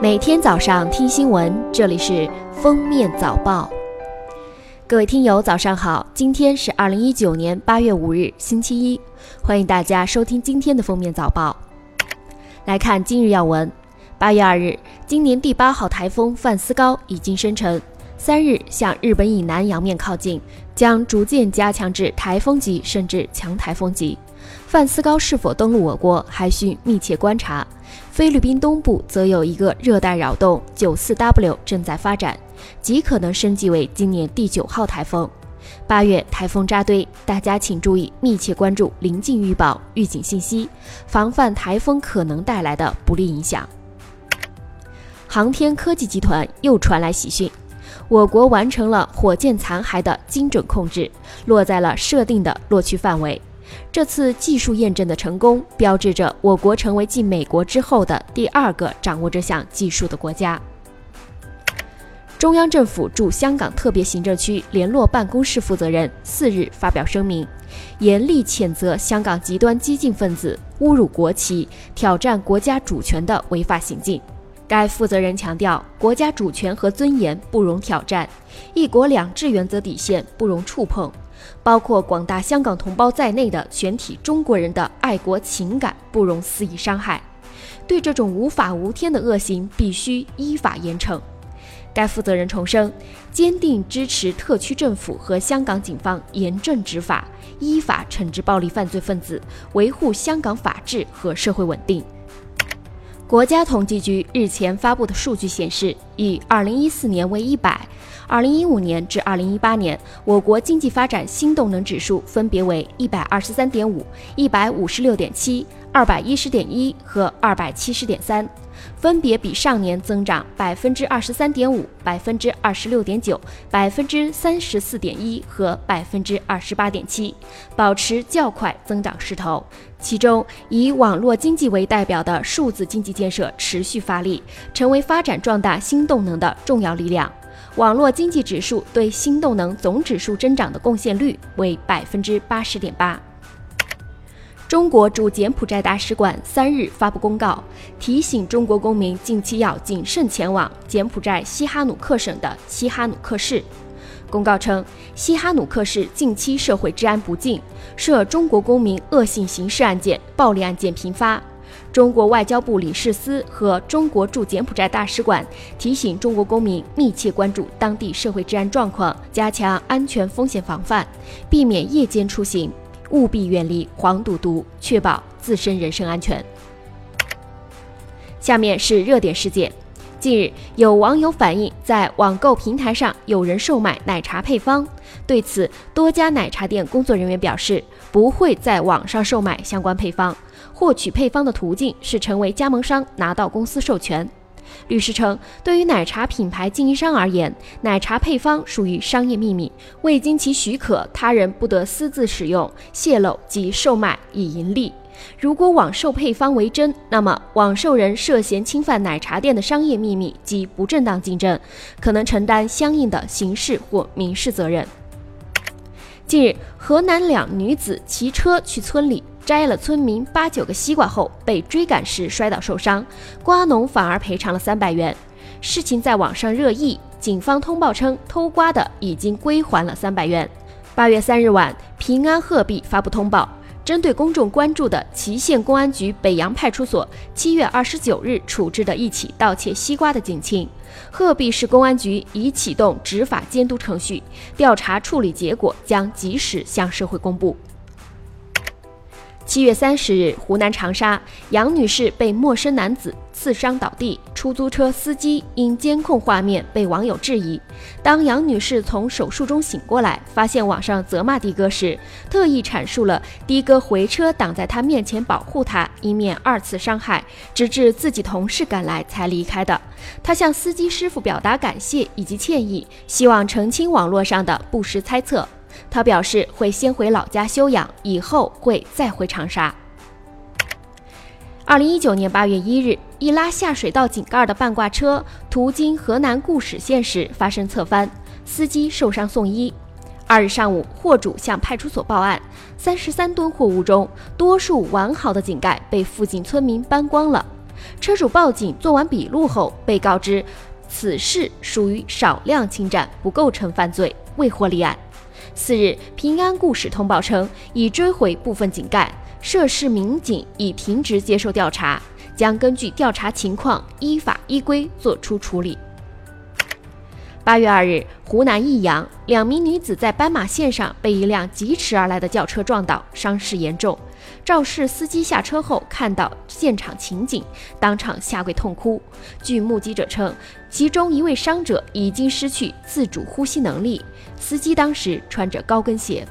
每天早上听新闻，这里是封面早报。各位听友，早上好！今天是二零一九年八月五日，星期一，欢迎大家收听今天的封面早报。来看今日要闻：八月二日，今年第八号台风范斯高已经生成，三日向日本以南洋面靠近，将逐渐加强至台风级甚至强台风级。范斯高是否登陆我国，还需密切观察。菲律宾东部则有一个热带扰动九四 W 正在发展，极可能升级为今年第九号台风。八月台风扎堆，大家请注意密切关注临近预报预警信息，防范台风可能带来的不利影响。航天科技集团又传来喜讯，我国完成了火箭残骸的精准控制，落在了设定的落区范围。这次技术验证的成功，标志着我国成为继美国之后的第二个掌握这项技术的国家。中央政府驻香港特别行政区联络办公室负责人四日发表声明，严厉谴责香港极端激进分子侮辱国旗、挑战国家主权的违法行径。该负责人强调，国家主权和尊严不容挑战，一国两制原则底线不容触碰。包括广大香港同胞在内的全体中国人的爱国情感不容肆意伤害，对这种无法无天的恶行必须依法严惩。该负责人重申，坚定支持特区政府和香港警方严正执法，依法惩治暴力犯罪分子，维护香港法治和社会稳定。国家统计局日前发布的数据显示，以2014年为一百。二零一五年至二零一八年，我国经济发展新动能指数分别为一百二十三点五、一百五十六点七、二百一十点一和二百七十点三，分别比上年增长百分之二十三点五、百分之二十六点九、百分之三十四点一和百分之二十八点七，保持较快增长势头。其中，以网络经济为代表的数字经济建设持续发力，成为发展壮大新动能的重要力量。网络经济指数对新动能总指数增长的贡献率为百分之八十点八。中国驻柬埔寨大使馆三日发布公告，提醒中国公民近期要谨慎前往柬埔寨西哈努克省的西哈努克市。公告称，西哈努克市近期社会治安不敬，涉中国公民恶性刑事案件、暴力案件频发。中国外交部领事司和中国驻柬埔寨大使馆提醒中国公民密切关注当地社会治安状况，加强安全风险防范，避免夜间出行，务必远离黄赌毒，确保自身人身安全。下面是热点事件。近日，有网友反映在网购平台上有人售卖奶茶配方，对此，多家奶茶店工作人员表示不会在网上售卖相关配方。获取配方的途径是成为加盟商，拿到公司授权。律师称，对于奶茶品牌经营商而言，奶茶配方属于商业秘密，未经其许可，他人不得私自使用、泄露及售卖以盈利。如果网售配方为真，那么网售人涉嫌侵犯奶茶店的商业秘密及不正当竞争，可能承担相应的刑事或民事责任。近日，河南两女子骑车去村里。摘了村民八九个西瓜后，被追赶时摔倒受伤，瓜农反而赔偿了三百元。事情在网上热议，警方通报称偷瓜的已经归还了三百元。八月三日晚，平安鹤壁发布通报，针对公众关注的祁县公安局北阳派出所七月二十九日处置的一起盗窃西瓜的警情，鹤壁市公安局已启动执法监督程序，调查处理结果将及时向社会公布。七月三十日，湖南长沙杨女士被陌生男子刺伤倒地，出租车司机因监控画面被网友质疑。当杨女士从手术中醒过来，发现网上责骂的哥时，特意阐述了的哥回车挡在他面前保护他，以免二次伤害，直至自己同事赶来才离开的。他向司机师傅表达感谢以及歉意，希望澄清网络上的不实猜测。他表示会先回老家休养，以后会再回长沙。二零一九年八月一日，一拉下水道井盖的半挂车途经河南固始县时发生侧翻，司机受伤送医。二日上午，货主向派出所报案，三十三吨货物中，多数完好的井盖被附近村民搬光了。车主报警做完笔录后，被告知此事属于少量侵占，不构成犯罪，未获立案。四日，平安故事通报称已追回部分井盖，涉事民警已停职接受调查，将根据调查情况依法依规作出处理。八月二日，湖南益阳两名女子在斑马线上被一辆疾驰而来的轿车撞倒，伤势严重。肇事司机下车后看到现场情景，当场下跪痛哭。据目击者称，其中一位伤者已经失去自主呼吸能力，司机当时穿着高跟鞋。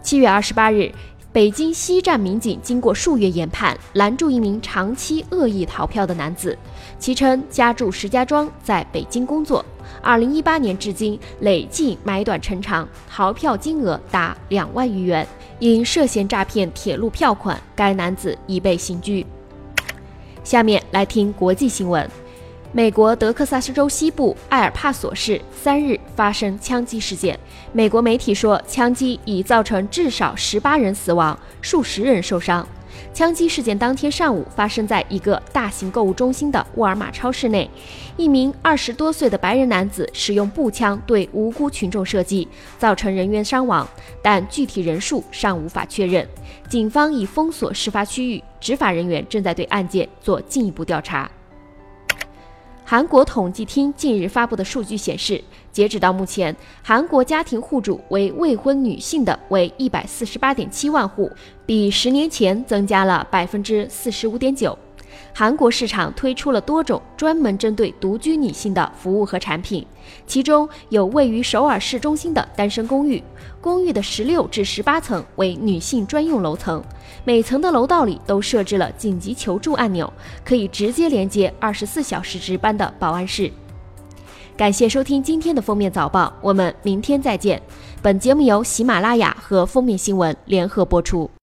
七月二十八日。北京西站民警经过数月研判，拦住一名长期恶意逃票的男子。其称家住石家庄，在北京工作。二零一八年至今，累计买短乘长，逃票金额达两万余元。因涉嫌诈骗铁路票款，该男子已被刑拘。下面来听国际新闻。美国德克萨斯州西部埃尔帕索市三日发生枪击事件。美国媒体说，枪击已造成至少十八人死亡，数十人受伤。枪击事件当天上午发生在一个大型购物中心的沃尔玛超市内，一名二十多岁的白人男子使用步枪对无辜群众射击，造成人员伤亡，但具体人数尚无法确认。警方已封锁事发区域，执法人员正在对案件做进一步调查。韩国统计厅近日发布的数据显示，截止到目前，韩国家庭户主为未婚女性的为一百四十八点七万户，比十年前增加了百分之四十五点九。韩国市场推出了多种专门针对独居女性的服务和产品，其中有位于首尔市中心的单身公寓，公寓的十六至十八层为女性专用楼层，每层的楼道里都设置了紧急求助按钮，可以直接连接二十四小时值班的保安室。感谢收听今天的封面早报，我们明天再见。本节目由喜马拉雅和封面新闻联合播出。